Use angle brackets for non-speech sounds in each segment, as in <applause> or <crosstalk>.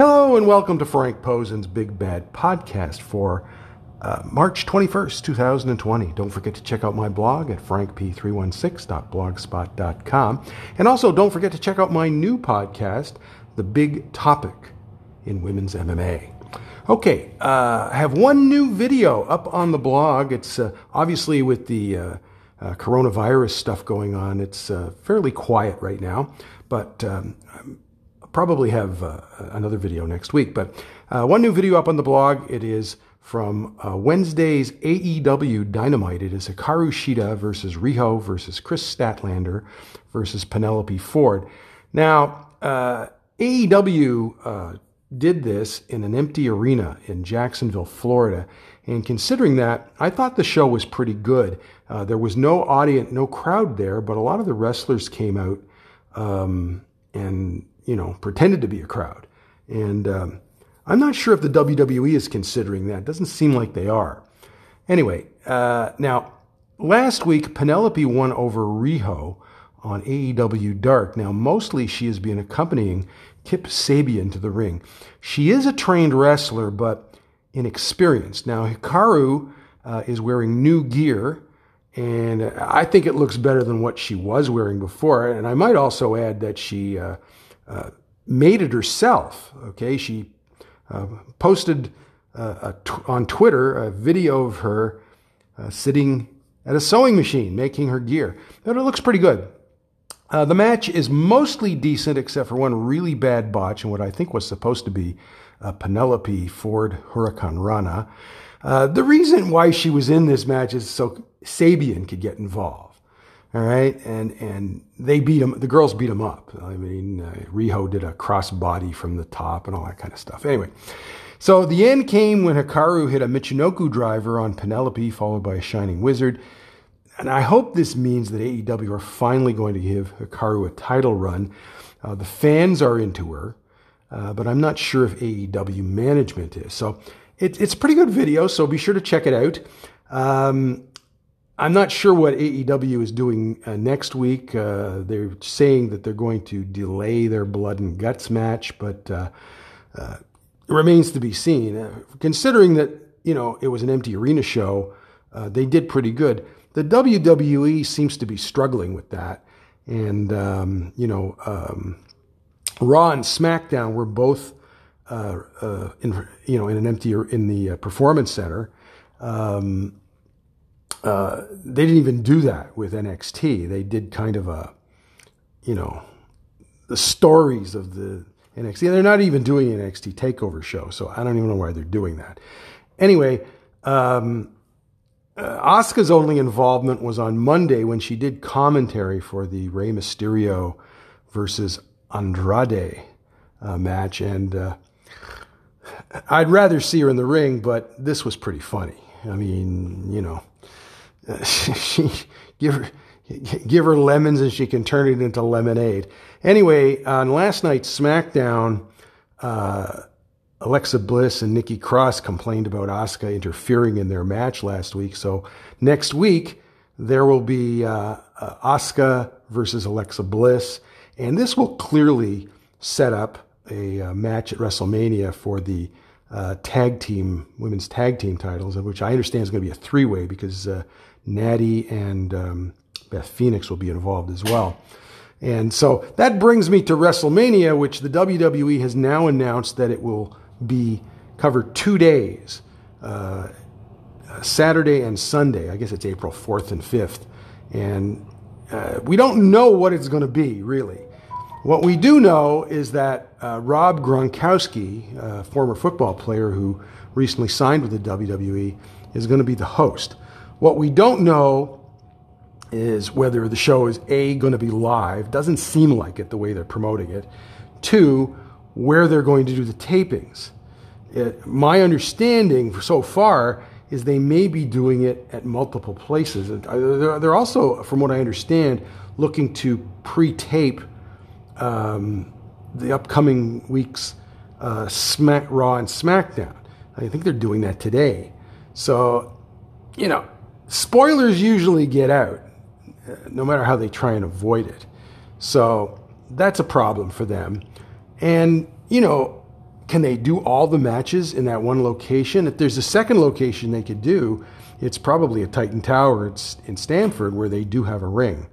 Hello and welcome to Frank Posen's Big Bad Podcast for uh, March 21st, 2020. Don't forget to check out my blog at frankp316.blogspot.com. And also don't forget to check out my new podcast, The Big Topic in Women's MMA. Okay, uh, I have one new video up on the blog. It's uh, obviously with the uh, uh, coronavirus stuff going on, it's uh, fairly quiet right now, but um, probably have uh, another video next week. But uh, one new video up on the blog. It is from uh, Wednesday's AEW Dynamite. It is Hikaru Shida versus Riho versus Kris Statlander versus Penelope Ford. Now, uh, AEW uh, did this in an empty arena in Jacksonville, Florida. And considering that, I thought the show was pretty good. Uh, there was no audience, no crowd there, but a lot of the wrestlers came out um, and you know, pretended to be a crowd. And um, I'm not sure if the WWE is considering that. It doesn't seem like they are. Anyway, uh, now, last week, Penelope won over Riho on AEW Dark. Now, mostly she has been accompanying Kip Sabian to the ring. She is a trained wrestler, but inexperienced. Now, Hikaru uh, is wearing new gear, and I think it looks better than what she was wearing before. And I might also add that she uh, uh, made it herself. Okay, she uh, posted uh, on Twitter a video of her uh, sitting at a sewing machine making her gear. And it looks pretty good. Uh, the match is mostly decent, except for one really bad botch and what I think was supposed to be a Penelope Ford Hurricanrana. Uh, the reason why she was in this match is so Sabian could get involved. All right, and and they beat him. The girls beat him up. I mean, uh, Riho did a cross body from the top and all that kind of stuff. Anyway, so the end came when Hikaru hit a Michinoku driver on Penelope, followed by a Shining Wizard. And I hope this means that AEW are finally going to give Hikaru a title run. Uh, the fans are into her, uh, but I'm not sure if AEW management is. So it, it's a pretty good video, so be sure to check it out. Um, I'm not sure what AEW is doing uh, next week. Uh, they're saying that they're going to delay their blood and guts match, but uh, uh it remains to be seen. Uh, considering that you know it was an empty arena show, uh, they did pretty good. The WWE seems to be struggling with that, and um, you know, um, Raw and SmackDown were both in you know in an empty in the Performance Center. Um, uh, they didn't even do that with NXT. They did kind of a, you know, the stories of the NXT. And they're not even doing an NXT takeover show, so I don't even know why they're doing that. Anyway, um, uh, Asuka's only involvement was on Monday when she did commentary for the Rey Mysterio versus Andrade uh, match, and uh, I'd rather see her in the ring, but this was pretty funny. I mean, you know, she <laughs> give her give her lemons and she can turn it into lemonade. Anyway, on last night's SmackDown, uh, Alexa Bliss and Nikki Cross complained about Asuka interfering in their match last week. So next week there will be uh, uh, Asuka versus Alexa Bliss, and this will clearly set up a uh, match at WrestleMania for the uh, tag team, women's tag team titles, which I understand is going to be a three way because uh, Natty and um, Beth Phoenix will be involved as well. And so that brings me to WrestleMania, which the WWE has now announced that it will be covered two days, uh, Saturday and Sunday. I guess it's April 4th and 5th. And uh, we don't know what it's going to be, really. What we do know is that uh, Rob Gronkowski, a former football player who recently signed with the WWE, is going to be the host. What we don't know is whether the show is A, going to be live, doesn't seem like it the way they're promoting it. Two, where they're going to do the tapings. It, my understanding so far is they may be doing it at multiple places. They're also, from what I understand, looking to pre tape um, the upcoming week's uh, Smack Raw and SmackDown. I think they're doing that today. So, you know, spoilers usually get out, uh, no matter how they try and avoid it. So that's a problem for them. And, you know, can they do all the matches in that one location? If there's a second location they could do, it's probably a Titan Tower it's in Stamford where they do have a ring.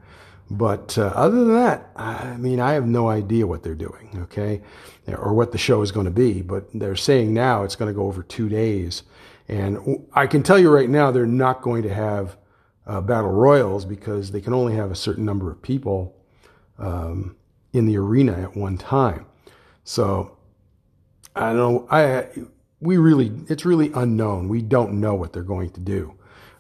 But uh, other than that, I mean, I have no idea what they're doing, okay, or what the show is going to be. But they're saying now it's going to go over two days. And I can tell you right now, they're not going to have uh, battle royals because they can only have a certain number of people um, in the arena at one time. So I don't know. I we really it's really unknown. We don't know what they're going to do,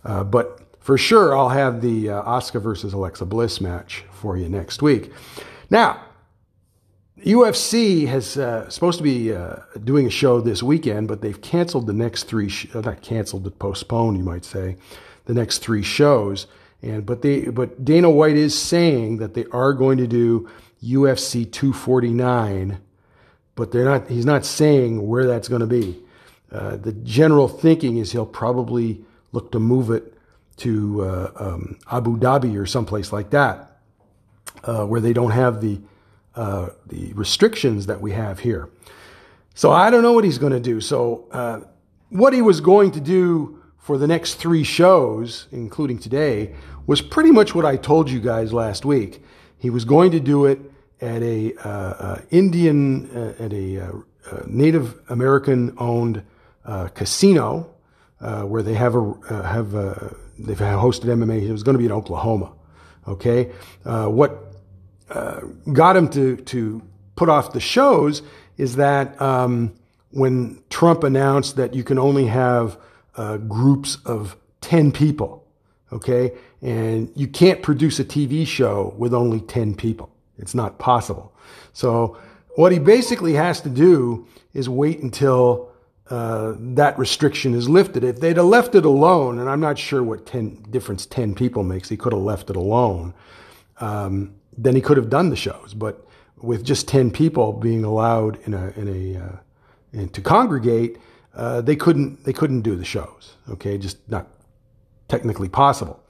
uh, but for sure I'll have the uh, Asuka versus Alexa Bliss match for you next week. Now. UFC has uh, supposed to be uh, doing a show this weekend, but they've canceled the next three. Sh- uh, not canceled, but postponed, you might say, the next three shows. And but they but Dana White is saying that they are going to do UFC 249 but they're not. He's not saying where that's going to be. Uh, the general thinking is he'll probably look to move it to uh, um, Abu Dhabi or someplace like that, uh, where they don't have the uh, the restrictions that we have here. So I don't know what he's going to do. So uh, what he was going to do for the next three shows, including today, was pretty much what I told you guys last week. He was going to do it at a uh, uh, Indian, uh, at a uh, Native American owned casino where they have a have a, they've hosted MMA. It was going to be in Oklahoma. Okay, what got him to to put off the shows is that um, when Trump announced that you can only have groups of ten people, okay, and you can't produce a TV show with only ten people. It's not possible. So what he basically has to do is wait until uh, that restriction is lifted. If they'd have left it alone, and I'm not sure what 10 difference 10 people makes, he could have left it alone. Um, then he could have done the shows. But with just 10 people being allowed in a, in a, uh, in, to congregate, uh, they couldn't, they couldn't do the shows. Okay. Just not technically possible.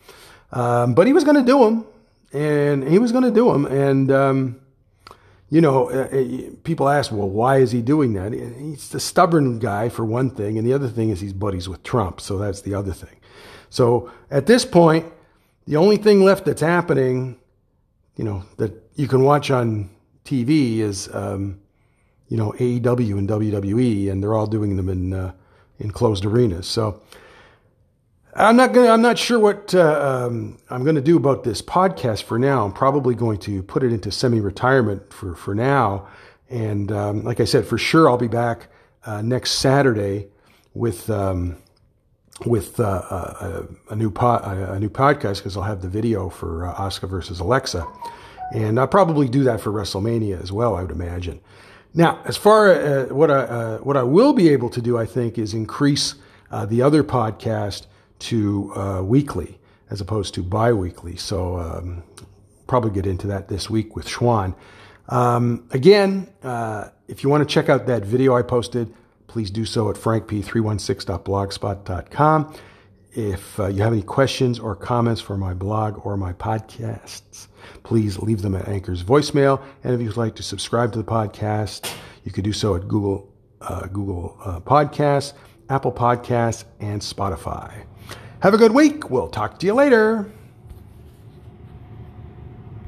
Um, but he was going to do them and he was going to do them. And um, you know, uh, uh, people ask, well, why is he doing that? He's a stubborn guy for one thing, and the other thing is he's buddies with Trump, so that's the other thing. So at this point, the only thing left that's happening, you know, that you can watch on TV is, um, you know, AEW and WWE, and they're all doing them in uh, in closed arenas. So I'm not gonna, I'm not sure what uh, um, I'm going to do about this podcast for now. I'm probably going to put it into semi-retirement for for now. And um, like I said, for sure, I'll be back uh, next Saturday with um, with uh, uh a, a, new po- a, new podcast because I'll have the video for uh, Asuka versus Alexa, and I'll probably do that for WrestleMania as well. I would imagine. Now, as far as uh, what I what I will be able to do, I think, is increase the other podcast to uh, weekly as opposed to biweekly. So um, probably get into that this week with Schwan. Um, again, uh, if you want to check out that video I posted, please do so at frankp316.blogspot.com. If uh, you have any questions or comments for my blog or my podcasts, please leave them at Anchor's voicemail. And if you'd like to subscribe to the podcast, you could do so at Google, uh, Google uh, Podcasts, Apple Podcasts, and Spotify. Have a good week. We'll talk to you later.